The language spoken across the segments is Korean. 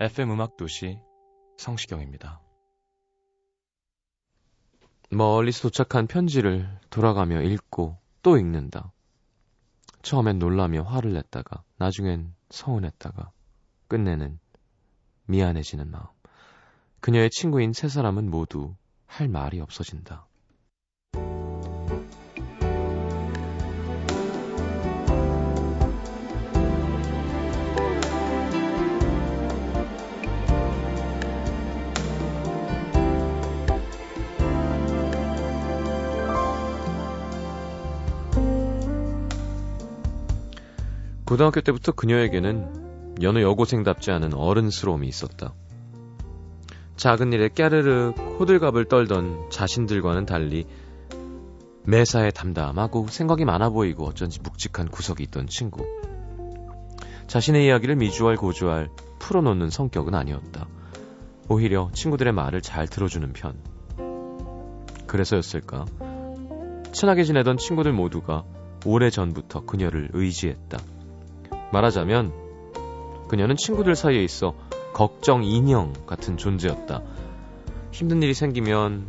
FM 음악 도시 성시경입니다. 멀리서 도착한 편지를 돌아가며 읽고 또 읽는다. 처음엔 놀라며 화를 냈다가 나중엔 서운했다가 끝내는 미안해지는 마음. 그녀의 친구인 세 사람은 모두 할 말이 없어진다. 고등학교 때부터 그녀에게는 여느 여고생답지 않은 어른스러움이 있었다. 작은 일에 깨르르 호들갑을 떨던 자신들과는 달리 매사에 담담하고 생각이 많아 보이고 어쩐지 묵직한 구석이 있던 친구. 자신의 이야기를 미주알 고주알 풀어놓는 성격은 아니었다. 오히려 친구들의 말을 잘 들어주는 편. 그래서였을까? 친하게 지내던 친구들 모두가 오래 전부터 그녀를 의지했다. 말하자면 그녀는 친구들 사이에 있어 걱정 인형 같은 존재였다. 힘든 일이 생기면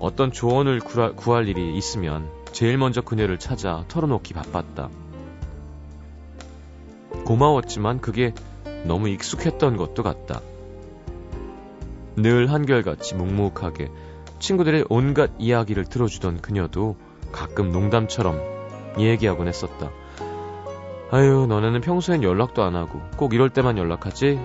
어떤 조언을 구하, 구할 일이 있으면 제일 먼저 그녀를 찾아 털어놓기 바빴다. 고마웠지만 그게 너무 익숙했던 것도 같다. 늘 한결같이 묵묵하게 친구들의 온갖 이야기를 들어주던 그녀도 가끔 농담처럼 얘기하곤 했었다. 아유, 너네는 평소엔 연락도 안 하고 꼭 이럴 때만 연락하지?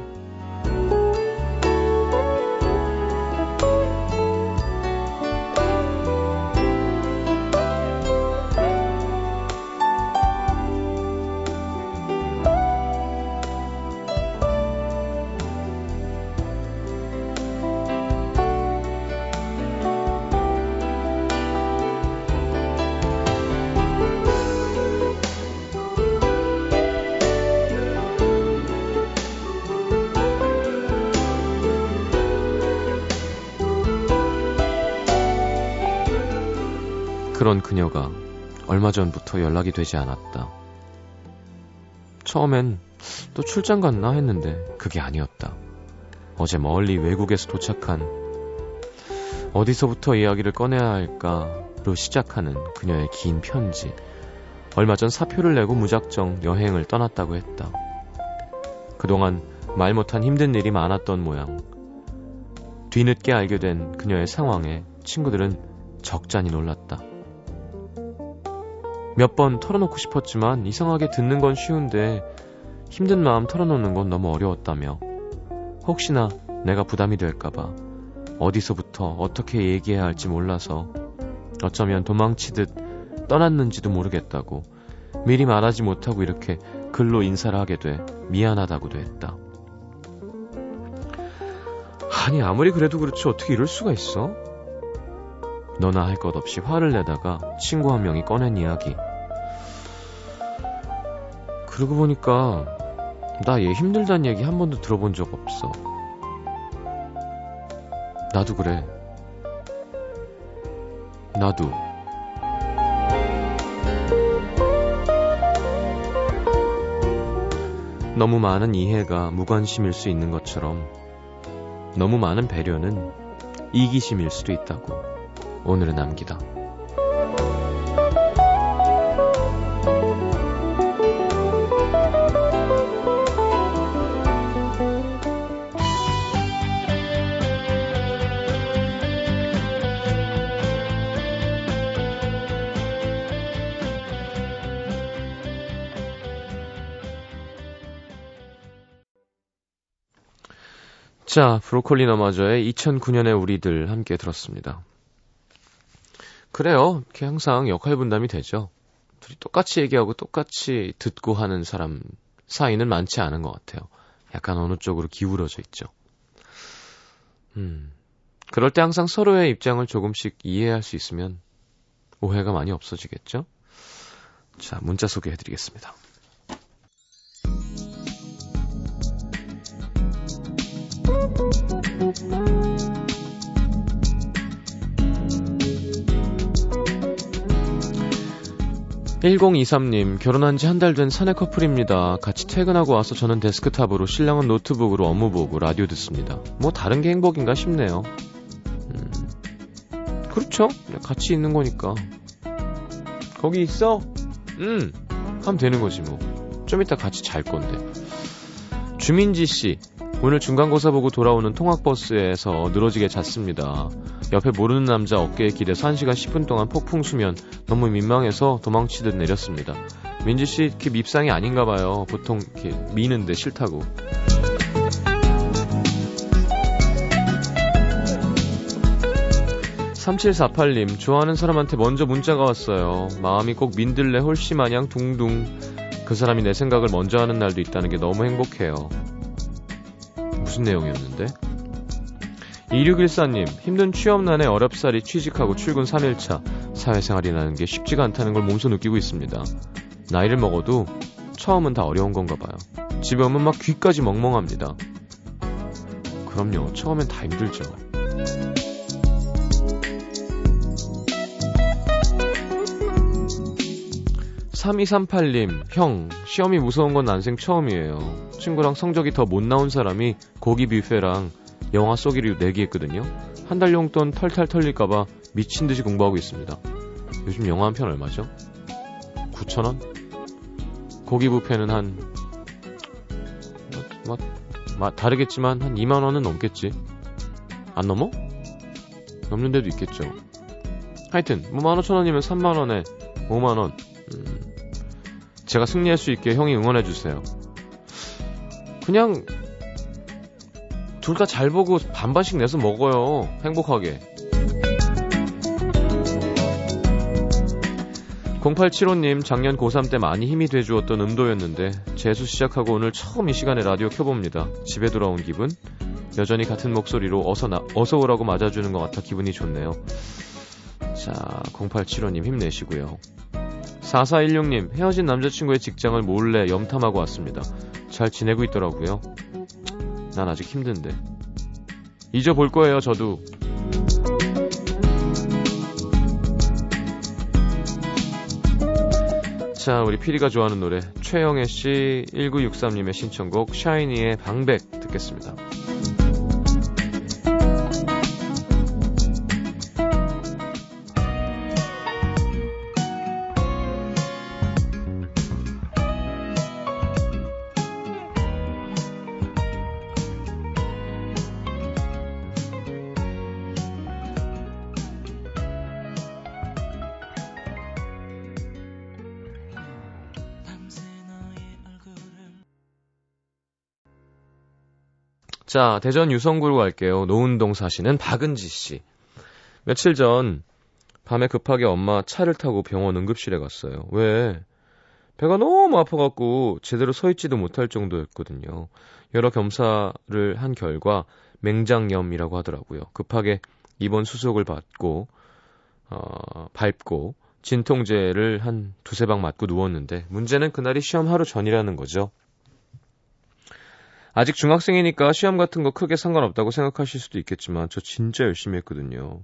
얼마 전부터 연락이 되지 않았다. 처음엔 또 출장 갔나 했는데 그게 아니었다. 어제 멀리 외국에서 도착한 어디서부터 이야기를 꺼내야 할까로 시작하는 그녀의 긴 편지. 얼마 전 사표를 내고 무작정 여행을 떠났다고 했다. 그동안 말 못한 힘든 일이 많았던 모양. 뒤늦게 알게 된 그녀의 상황에 친구들은 적잖이 놀랐다. 몇 번 털어놓고 싶었지만 이상하게 듣는 건 쉬운데 힘든 마음 털어놓는 건 너무 어려웠다며 혹시나 내가 부담이 될까봐 어디서부터 어떻게 얘기해야 할지 몰라서 어쩌면 도망치듯 떠났는지도 모르겠다고 미리 말하지 못하고 이렇게 글로 인사를 하게 돼 미안하다고도 했다. 아니 아무리 그래도 그렇지 어떻게 이럴 수가 있어? 너나 할 것 없이 화를 내다가 친구 한 명이 꺼낸 이야기. 그러고 보니까 나 얘 힘들단 얘기 한 번도 들어본 적 없어. 나도 그래. 나도. 너무 많은 이해가 무관심일 수 있는 것처럼 너무 많은 배려는 이기심일 수도 있다고 오늘은 남기다. 자, 브로콜리 너마저의 2009년의 우리들 함께 들었습니다. 그래요. 이렇게 항상 역할 분담이 되죠. 둘이 똑같이 얘기하고 똑같이 듣고 하는 사람 사이는 많지 않은 것 같아요. 약간 어느 쪽으로 기울어져 있죠. 음. 그럴 때 항상 서로의 입장을 조금씩 이해할 수 있으면 오해가 많이 없어지겠죠? 자, 문자 소개해 드리겠습니다. 1023님, 결혼한 지 한 달 된 사내 커플입니다. 같이 퇴근하고 와서 저는 데스크탑으로, 신랑은 노트북으로 업무 보고 라디오 듣습니다. 뭐 다른 게 행복인가 싶네요. 음, 그렇죠? 같이 있는 거니까. 거기 있어? 음, 하면 되는 거지 뭐. 좀 이따 같이 잘 건데. 주민지 씨, 오늘 중간고사 보고 돌아오는 통학버스에서 늘어지게 잤습니다. 옆에 모르는 남자 어깨에 기대서 1시간 10분 동안 폭풍 수면 너무 민망해서 도망치듯 내렸습니다. 민지씨 이렇게 밉상이 아닌가 봐요. 보통 이렇게 미는데 싫다고. 3748님, 좋아하는 사람한테 먼저 문자가 왔어요. 마음이 꼭 민들레 홀씨 마냥 둥둥. 그 사람이 내 생각을 먼저 하는 날도 있다는 게 너무 행복해요. 무슨 내용이었는데? 2614님, 힘든 취업난에 어렵사리 취직하고 출근 3일차, 사회생활이라는 게 쉽지가 않다는 걸 몸소 느끼고 있습니다. 나이를 먹어도 처음은 다 어려운 건가 봐요. 집에 오면 막 귀까지 멍멍합니다. 그럼요, 처음엔 다 힘들죠. 3238님, 형, 시험이 무서운 건 난생 처음이에요. 친구랑 성적이 더 못 나온 사람이 고기 뷔페랑 영화 쏘기를 내기했거든요. 한 달 용돈 털탈 털릴까봐 미친 듯이 공부하고 있습니다. 요즘 영화 한 편 얼마죠? 9천원? 고기 뷔페는 한, 뭐, 뭐, 다르겠지만 한 2만원은 넘겠지. 안 넘어? 넘는 데도 있겠죠. 하여튼, 뭐 15,000원이면 3만원에 5만원. 음, 제가 승리할 수 있게 형이 응원해주세요. 그냥 둘 다 잘 보고 반반씩 내서 먹어요. 행복하게. 0875님, 작년 고3 때 많이 힘이 돼주었던 음도였는데, 재수 시작하고 오늘 처음 이 시간에 라디오 켜봅니다. 집에 돌아온 기분? 여전히 같은 목소리로 어서 나, 어서 오라고 맞아주는 것 같아 기분이 좋네요. 자, 0875님 힘내시고요. 4416님, 헤어진 남자친구의 직장을 몰래 염탐하고 왔습니다. 잘 지내고 있더라고요. 난 아직 힘든데. 잊어볼 거예요, 저도. 자, 우리 피디가 좋아하는 노래, 최영애 씨 1963님의 신청곡, 샤이니의 방백 듣겠습니다. 자, 대전 유성구로 갈게요. 노은동 사시는 박은지 씨. 며칠 전 밤에 급하게 엄마 차를 타고 병원 응급실에 갔어요. 왜? 배가 너무 아파갖고 제대로 서 있지도 못할 정도였거든요. 여러 겸사를 한 결과 맹장염이라고 하더라고요. 급하게 입원 수속을 받고 어, 밟고 진통제를 한 두세 방 맞고 누웠는데 문제는 그날이 시험 하루 전이라는 거죠. 아직 중학생이니까 시험 같은 거 크게 상관없다고 생각하실 수도 있겠지만 저 진짜 열심히 했거든요.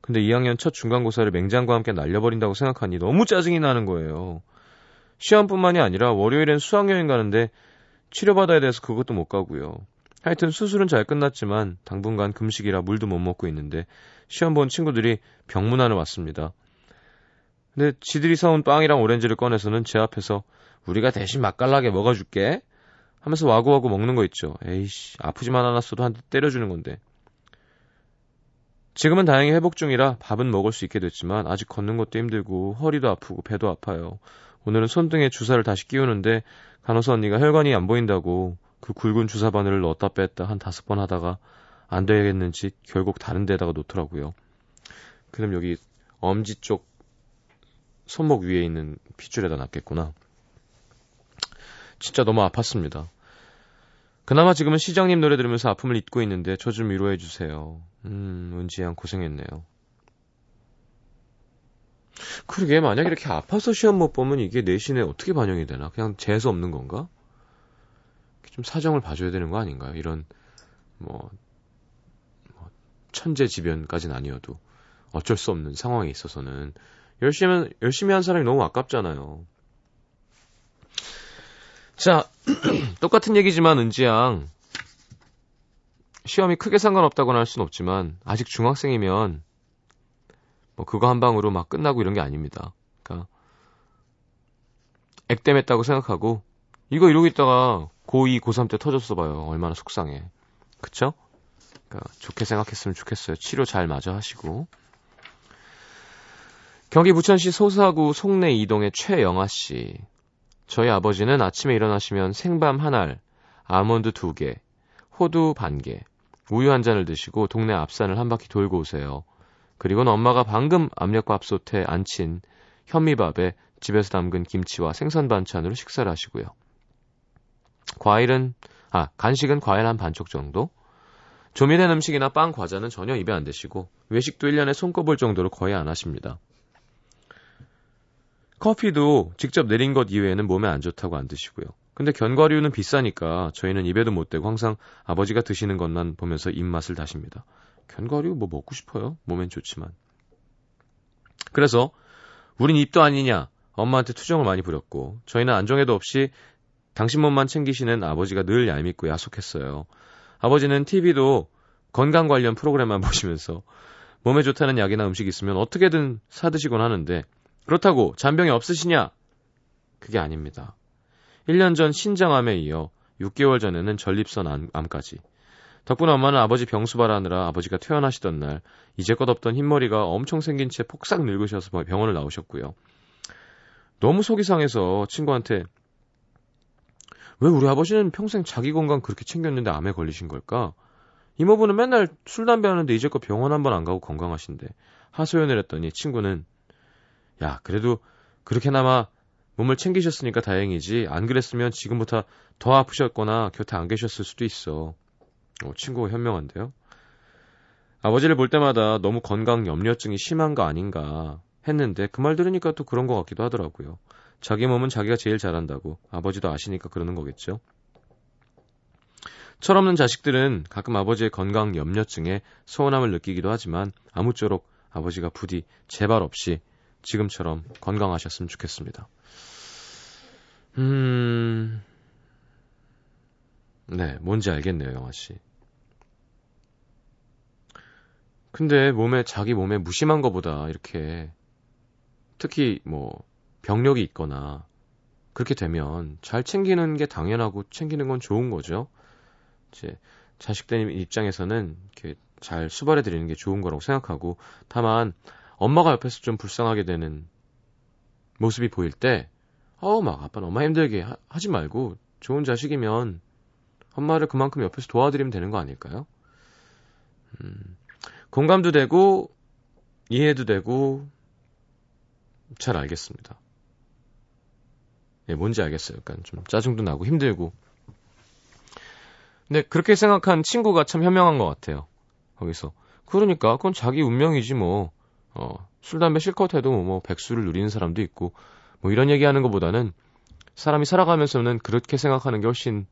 근데 2학년 첫 중간고사를 맹장과 함께 날려버린다고 생각하니 너무 짜증이 나는 거예요. 시험뿐만이 아니라 월요일엔 수학여행 가는데 치료받아야 돼서 그것도 못 가고요. 하여튼 수술은 잘 끝났지만 당분간 금식이라 물도 못 먹고 있는데 시험 본 친구들이 병문안을 왔습니다. 근데 지들이 사온 빵이랑 오렌지를 꺼내서는 제 앞에서 우리가 대신 맛깔나게 먹어줄게 하면서 와구와구 먹는 거 있죠. 에이씨, 아프지만 않았어도 한 대 때려주는 건데. 지금은 다행히 회복 중이라 밥은 먹을 수 있게 됐지만 아직 걷는 것도 힘들고 허리도 아프고 배도 아파요. 오늘은 손등에 주사를 다시 끼우는데 간호사 언니가 혈관이 안 보인다고 그 굵은 주사 바늘을 넣었다 뺐다 한 다섯 번 하다가 안 되겠는지 결국 다른 데다가 놓더라고요. 그럼 여기 엄지 쪽 손목 위에 있는 핏줄에다 놨겠구나. 진짜 너무 아팠습니다. 그나마 지금은 시장님 노래 들으면서 아픔을 잊고 있는데 저 좀 위로해 주세요. 음, 은지양 고생했네요. 그러게 만약 이렇게 아파서 시험 못 보면 이게 내신에 어떻게 반영이 되나? 그냥 재수 없는 건가? 좀 사정을 봐줘야 되는 거 아닌가요? 이런 뭐, 뭐 천재지변까지는 아니어도 어쩔 수 없는 상황에 있어서는 열심히 열심히 한 사람이 너무 아깝잖아요. 자, 똑같은 얘기지만 은지양 시험이 크게 상관없다고는 할 수는 없지만 아직 중학생이면 뭐 그거 한 방으로 막 끝나고 이런 게 아닙니다. 그러니까 액땜했다고 생각하고 이거 이러고 있다가 고2, 고3 때 터졌어 봐요. 얼마나 속상해. 그쵸? 그러니까 좋게 생각했으면 좋겠어요. 치료 잘 마저 하시고. 경기 부천시 소사구 송내 이동의 최영아 씨. 저희 아버지는 아침에 일어나시면 생밤 한 알, 아몬드 두 개, 호두 반 개, 우유 한 잔을 드시고 동네 앞산을 한 바퀴 돌고 오세요. 그리고는 엄마가 방금 압력밥 솥에 안친 현미밥에 집에서 담근 김치와 생선 반찬으로 식사를 하시고요. 과일은, 아, 간식은 과일 한 반쪽 정도? 조미된 음식이나 빵, 과자는 전혀 입에 안 대시고, 외식도 1년에 손꼽을 정도로 거의 안 하십니다. 커피도 직접 내린 것 이외에는 몸에 안 좋다고 안 드시고요. 근데 견과류는 비싸니까 저희는 입에도 못 대고 항상 아버지가 드시는 것만 보면서 입맛을 다십니다. 견과류 뭐 먹고 싶어요? 몸엔 좋지만. 그래서 우린 입도 아니냐 엄마한테 투정을 많이 부렸고 저희는 안정에도 없이 당신 몸만 챙기시는 아버지가 늘 얄밉고 야속했어요. 아버지는 TV도 건강 관련 프로그램만 보시면서 몸에 좋다는 약이나 음식 있으면 어떻게든 사드시곤 하는데 그렇다고 잔병이 없으시냐? 그게 아닙니다. 1년 전 신장암에 이어 6개월 전에는 전립선 암까지. 덕분에 엄마는 아버지 병수발하느라 아버지가 퇴원하시던 날 이제껏 없던 흰머리가 엄청 생긴 채 폭삭 늙으셔서 병원을 나오셨고요. 너무 속이 상해서 친구한테 왜 우리 아버지는 평생 자기 건강 그렇게 챙겼는데 암에 걸리신 걸까? 이모부는 맨날 술, 담배 하는데 이제껏 병원 한 번 안 가고 건강하신데 하소연을 했더니 친구는 야 그래도 그렇게나마 몸을 챙기셨으니까 다행이지 안 그랬으면 지금부터 더 아프셨거나 곁에 안 계셨을 수도 있어. 어, 친구가 현명한데요. 아버지를 볼 때마다 너무 건강 염려증이 심한 거 아닌가 했는데 그 말 들으니까 또 그런 것 같기도 하더라고요. 자기 몸은 자기가 제일 잘한다고 아버지도 아시니까 그러는 거겠죠. 철없는 자식들은 가끔 아버지의 건강 염려증에 소원함을 느끼기도 하지만 아무쪼록 아버지가 부디 재발 없이 지금처럼 건강하셨으면 좋겠습니다. 음, 네, 뭔지 알겠네요, 영아 씨. 근데 몸에, 자기 몸에 무심한 것보다 이렇게, 특히 뭐, 병력이 있거나, 그렇게 되면 잘 챙기는 게 당연하고 챙기는 건 좋은 거죠. 이제 자식들 입장에서는 이렇게 잘 수발해 드리는 게 좋은 거라고 생각하고 다만 엄마가 옆에서 좀 불쌍하게 되는 모습이 보일 때 어우 막 아빠는 엄마 힘들게 하, 하지 말고 좋은 자식이면 엄마를 그만큼 옆에서 도와드리면 되는 거 아닐까요? 음, 공감도 되고 이해도 되고 잘 알겠습니다. 예, 뭔지 알겠어요. 약간 좀 짜증도 나고 힘들고. 근데 그렇게 생각한 친구가 참 현명한 것 같아요. 거기서. 그러니까 그건 자기 운명이지 뭐. 어, 술 담배 실컷 해도 뭐 백수를 누리는 사람도 있고 뭐 이런 얘기 하는 것보다는 사람이 살아가면서는 그렇게 생각하는 게 훨씬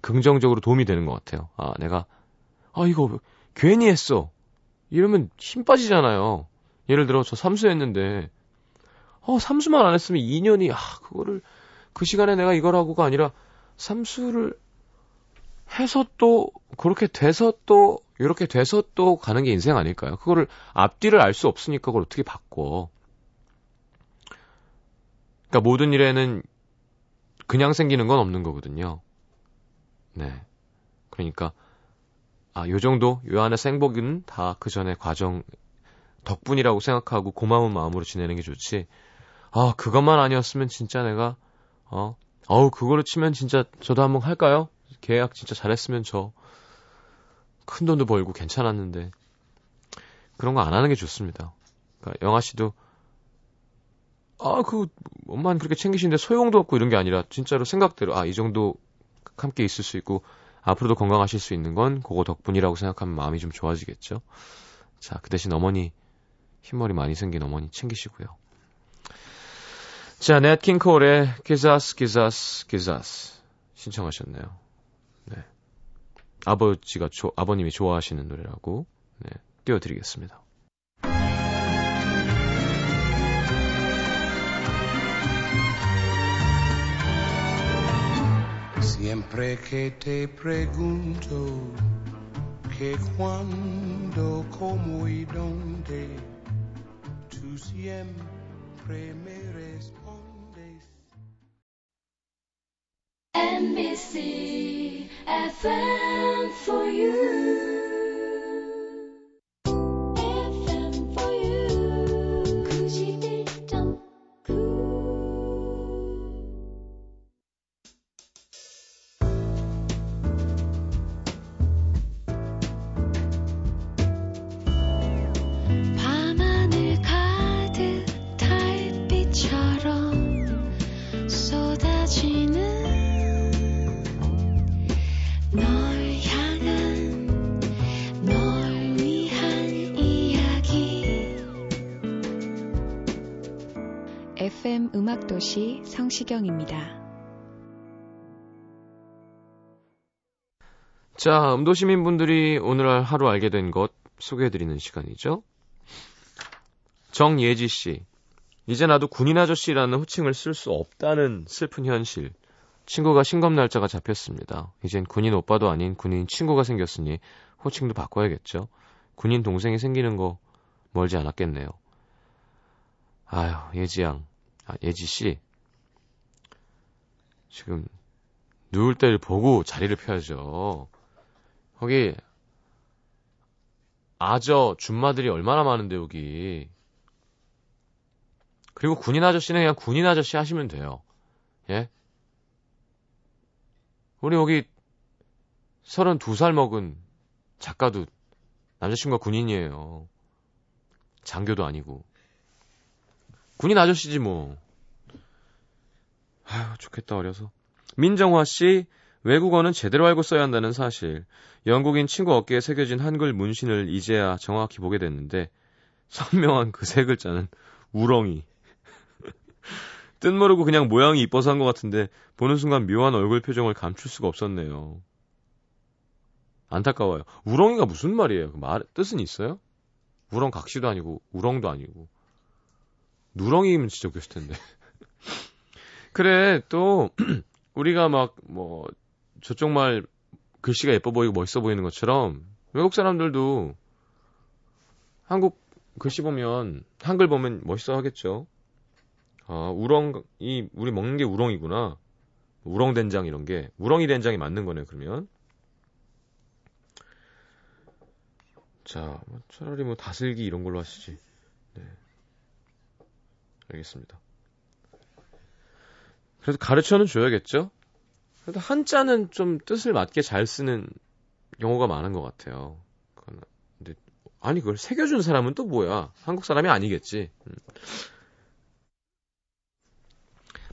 긍정적으로 도움이 되는 것 같아요. 아, 내가 아 이거 괜히 했어. 이러면 힘 빠지잖아요. 예를 들어 저 삼수 했는데 어, 삼수만 안 했으면 2년이, 아, 그거를, 그 시간에 내가 이걸 하고가 아니라, 삼수를 해서 또, 그렇게 돼서 또, 이렇게 돼서 또 가는 게 인생 아닐까요? 그거를 앞뒤를 알 수 없으니까 그걸 어떻게 바꿔. 그러니까 모든 일에는 그냥 생기는 건 없는 거거든요. 네. 그러니까, 아, 요 정도, 요 안에 생복은 다 그 전에 과정, 덕분이라고 생각하고 고마운 마음으로 지내는 게 좋지. 아, 그것만 아니었으면 진짜 내가, 어, 어우, 그거로 치면 진짜 저도 한번 할까요? 계약 진짜 잘했으면 저 큰 돈도 벌고 괜찮았는데 그런 거 안 하는 게 좋습니다. 그러니까 영아 씨도 아, 그 엄마는 그렇게 챙기시는데 소용도 없고 이런 게 아니라 진짜로 생각대로 아, 이 정도 함께 있을 수 있고 앞으로도 건강하실 수 있는 건 그거 덕분이라고 생각하면 마음이 좀 좋아지겠죠. 자, 그 대신 어머니 흰머리 많이 생긴 어머니 챙기시고요. 자, 넷 킹 콜의 기자스 기자스 기자스 신청하셨네요. 네. 아버지가 조, 아버님이 좋아하시는 노래라고 네, 띄워드리겠습니다. Siempre que te pregunto que cuando, cómo y dónde, tú siempre me respondes. NBC FM for you. 음악도시 성시경입니다. 자, 음도 시민분들이 오늘 하루 알게 된 것 소개해드리는 시간이죠. 정예지 씨. 이제 나도 군인 아저씨라는 호칭을 쓸 수 없다는 슬픈 현실. 친구가 신검 날짜가 잡혔습니다. 이젠 군인 오빠도 아닌 군인 친구가 생겼으니 호칭도 바꿔야겠죠. 군인 동생이 생기는 거 멀지 않았겠네요. 아유, 예지양. 아, 예지 씨. 지금 누울 때를 보고 자리를 펴야죠. 거기 아저 준마들이 얼마나 많은데 여기. 그리고 군인 아저씨는 그냥 군인 아저씨 하시면 돼요. 예? 우리 여기 32살 먹은 작가도 남자친구가 군인이에요. 장교도 아니고. 군인 아저씨지 뭐. 아휴, 좋겠다 어려서. 민정화 씨, 외국어는 제대로 알고 써야 한다는 사실. 영국인 친구 어깨에 새겨진 한글 문신을 이제야 정확히 보게 됐는데 선명한 그 세 글자는 우렁이. 뜻 모르고 그냥 모양이 이뻐서 한 것 같은데 보는 순간 묘한 얼굴 표정을 감출 수가 없었네요. 안타까워요. 우렁이가 무슨 말이에요? 그 말 뜻은 있어요? 우렁 각시도 아니고 우렁도 아니고 누렁이면 진짜 웃겼을 텐데. 그래 또 우리가 막 뭐 저쪽 말 글씨가 예뻐 보이고 멋있어 보이는 것처럼 외국 사람들도 한국 글씨 보면 한글 보면 멋있어 하겠죠. 아 우렁 이 우리 먹는 게 우렁이구나. 우렁 된장 이런 게 우렁이 된장이 맞는 거네요. 그러면 자뭐 차라리 뭐 다슬기 이런 걸로 하시지. 네 알겠습니다. 그래도 가르쳐는 줘야겠죠? 그래도 한자는 좀 뜻을 맞게 잘 쓰는 경우가 많은 것 같아요. 근데, 아니, 그걸 새겨준 사람은 또 뭐야? 한국 사람이 아니겠지. 음.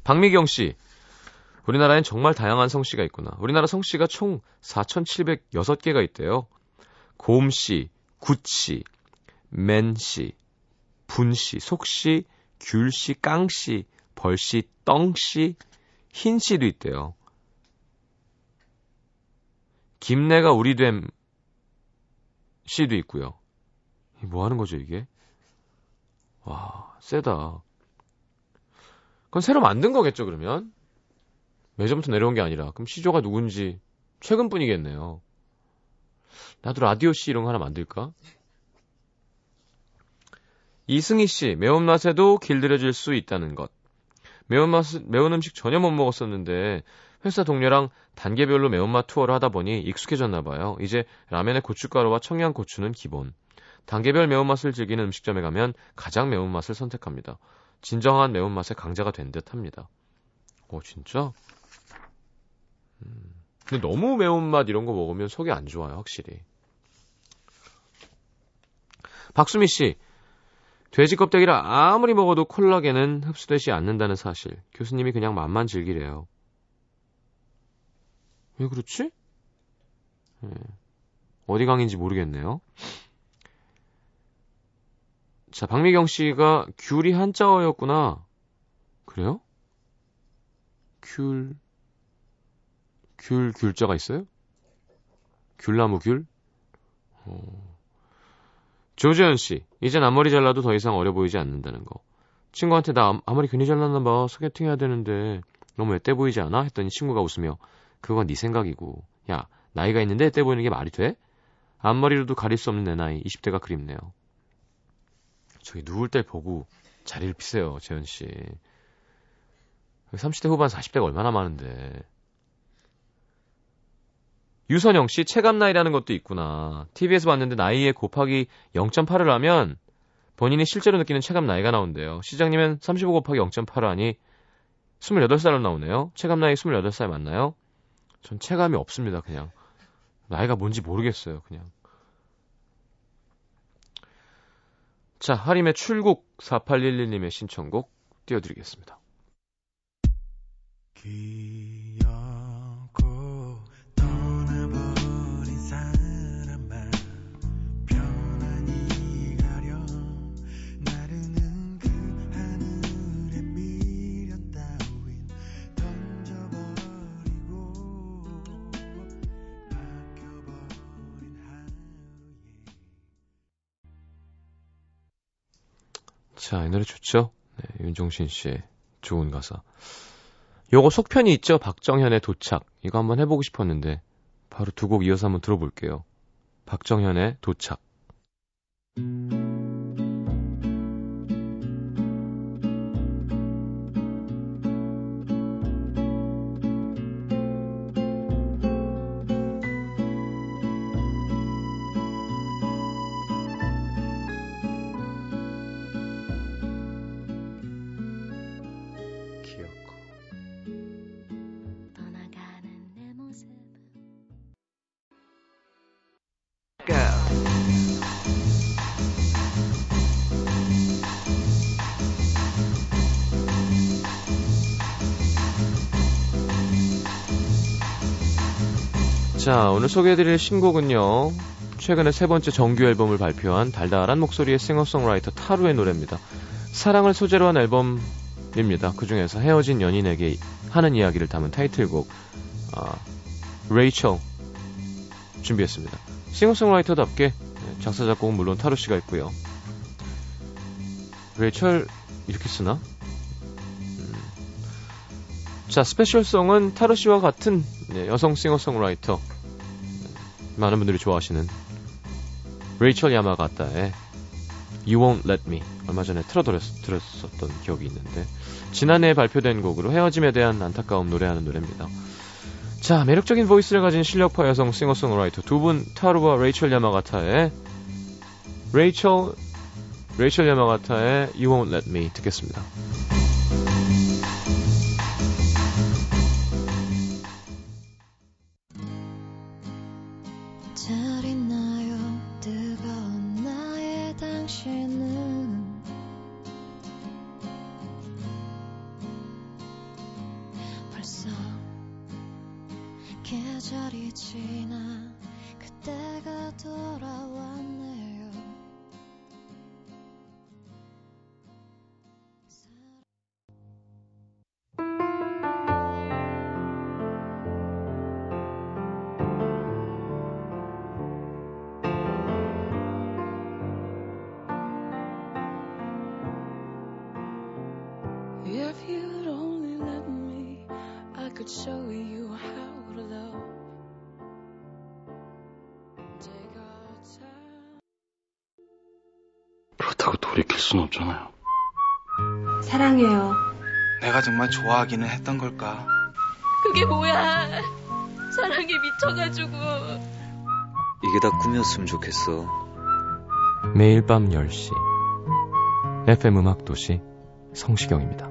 박미경 씨. 우리나라엔 정말 다양한 성씨가 있구나. 우리나라 성씨가 총 4,706개가 있대요. 곰씨, 굿씨, 맨씨, 분씨, 속씨, 귤씨, 깡씨, 벌씨, 떵씨, 흰씨도 있대요. 김내가 우리됨 씨도 있고요. 뭐 하는 거죠, 이게? 와, 세다. 그건 새로 만든 거겠죠, 그러면? 매점부터 내려온 게 아니라. 그럼 시조가 누군지 최근 분이겠네요. 나도 라디오 씨 이런 거 하나 만들까? 이승희 씨, 매운맛에도 길들여질 수 있다는 것. 매운맛, 매운 음식 전혀 못 먹었었는데, 회사 동료랑 단계별로 매운맛 투어를 하다 보니 익숙해졌나 봐요. 이제 라면에 고춧가루와 청양고추는 기본. 단계별 매운맛을 즐기는 음식점에 가면 가장 매운맛을 선택합니다. 진정한 매운맛의 강자가 된 듯 합니다. 오, 진짜? 음. 근데 너무 매운맛 이런 거 먹으면 속이 안 좋아요, 확실히. 박수미 씨, 돼지 껍데기라 아무리 먹어도 콜라겐은 흡수되지 않는다는 사실. 교수님이 그냥 맛만 즐기래요. 왜 그렇지? 네. 어디 강인지 모르겠네요. 자, 박미경 씨가 귤이 한자어였구나. 그래요? 귤, 귤, 귤자가 있어요? 귤나무 귤? 어. 조재현 씨, 이젠 앞머리 잘라도 더 이상 어려 보이지 않는다는 거. 친구한테 나 앞머리 괜히 잘랐나 봐. 소개팅 해야 되는데 너무 애때 보이지 않아? 했더니 친구가 웃으며 그건 네 생각이고. 야, 나이가 있는데 애때 보이는 게 말이 돼? 앞머리로도 가릴 수 없는 내 나이 20대가 그립네요. 저기 누울 때 보고 자리를 피세요, 재현 씨. 30대 후반 40대가 얼마나 많은데. 유선영 씨 체감 나이라는 것도 있구나. TV에서 봤는데 나이에 곱하기 0.8을 하면 본인이 실제로 느끼는 체감 나이가 나온대요. 시장님은 35 곱하기 0.8을 하니 28살로 나오네요. 체감 나이 28살 맞나요? 전 체감이 없습니다, 그냥. 나이가 뭔지 모르겠어요, 그냥. 자, 하림의 출국 4811님의 신청곡 띄워드리겠습니다. 기억 자, 이 노래 좋죠? 네, 윤종신 씨의 좋은 가사. 요거 속편이 있죠? 박정현의 도착. 이거 한번 해보고 싶었는데, 바로 두 곡 이어서 한번 들어볼게요. 박정현의 도착. 기 자, 오늘 소개해드릴 신곡은요. 최근에 세 번째 정규 앨범을 발표한 달달한 목소리의 싱어송라이터 타루의 노래입니다. 사랑을 소재로 한 앨범입니다. 그 중에서 헤어진 연인에게 하는 이야기를 담은 타이틀곡, 아, 레이첼 준비했습니다. 싱어송라이터답게 네, 작사, 작곡은 물론 타루 씨가 있고요. 레이첼 이렇게 쓰나? 음. 자, special song은 타루 씨와 같은 네, 여성 싱어송라이터 많은 분들이 좋아하시는 레이첼 야마가타의 You Won't Let Me 얼마 전에 틀어드렸었던 기억이 있는데 지난해 발표된 곡으로 헤어짐에 대한 안타까움 노래하는 노래입니다. 자 매력적인 voice를 가진 실력파 여성 싱어송라이터 두 분 타루와 레이첼 야마가타의 레이첼 레이첼 야마가타의 You Won't Let Me 듣겠습니다. 순 없잖아요. 사랑해요. 내가 정말 좋아하기는 했던 걸까 그게 뭐야? 사랑에 미쳐가지고. 이게 다 꿈이었으면 좋겠어. 매일 밤 10시 FM 음악도시 성시경입니다.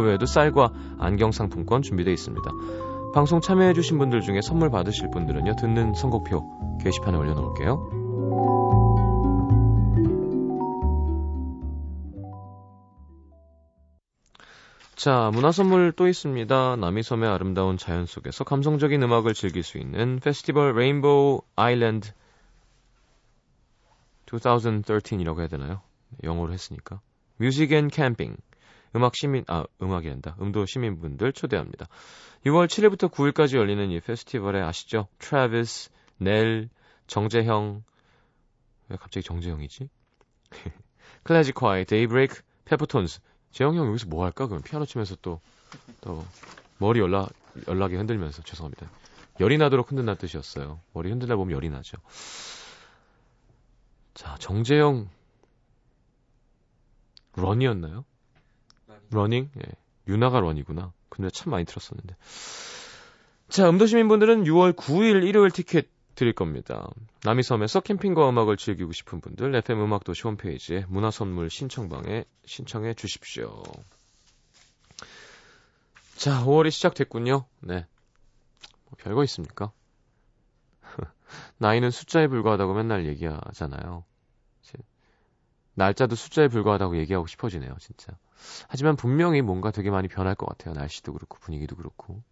그 외에도 쌀과 안경 상품권 준비되어 있습니다. 방송 참여해주신 분들 중에 선물 받으실 분들은요, 듣는 선곡표 게시판에 올려놓을게요. 자, 문화 선물 또 있습니다. 남이섬의 아름다운 자연 속에서 감성적인 음악을 즐길 수 있는 페스티벌 레인보우 아일랜드 2013이라고 해야 되나요? 영어로 했으니까. Music and Camping. 음악 시민, 아, 음악이란다. 음도 시민분들 초대합니다. 6월 7일부터 9일까지 열리는 이 페스티벌에 아시죠? 트래비스, 넬, 정재형, 왜 갑자기 정재형이지? 클래지콰이, 데이브레이크, 페퍼톤스. 재형 형 여기서 뭐 할까? 그럼 피아노 치면서 또, 또, 머리 열나, 열나게 흔들면서 죄송합니다. 열이 나도록 흔든다는 뜻이었어요. 머리 흔들다 보면 열이 나죠. 자, 정재형, Run이었나요? Running? 예. 윤하가 Run이구나. 근데 참 많이 들었었는데. 자, 음도시민분들은 6월 9일 일요일 티켓 드릴 겁니다. 남이섬에서 캠핑과 음악을 즐기고 싶은 분들 FM 음악도시 홈페이지에 문화선물 신청방에 신청해 주십시오. 자, 5월이 시작됐군요. 네. 뭐 별거 있습니까? 나이는 숫자에 불과하다고 맨날 얘기하잖아요. 날짜도 숫자에 불과하다고 얘기하고 싶어지네요, 진짜. 하지만 분명히 뭔가 되게 많이 변할 것 같아요. 날씨도 그렇고 분위기도 그렇고.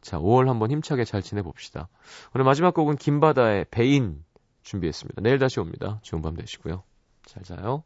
자, 5월 한번 힘차게 잘 지내봅시다. 오늘 마지막 곡은 김바다의 배인 준비했습니다. 내일 다시 옵니다. 좋은 밤 되시고요. 잘 자요.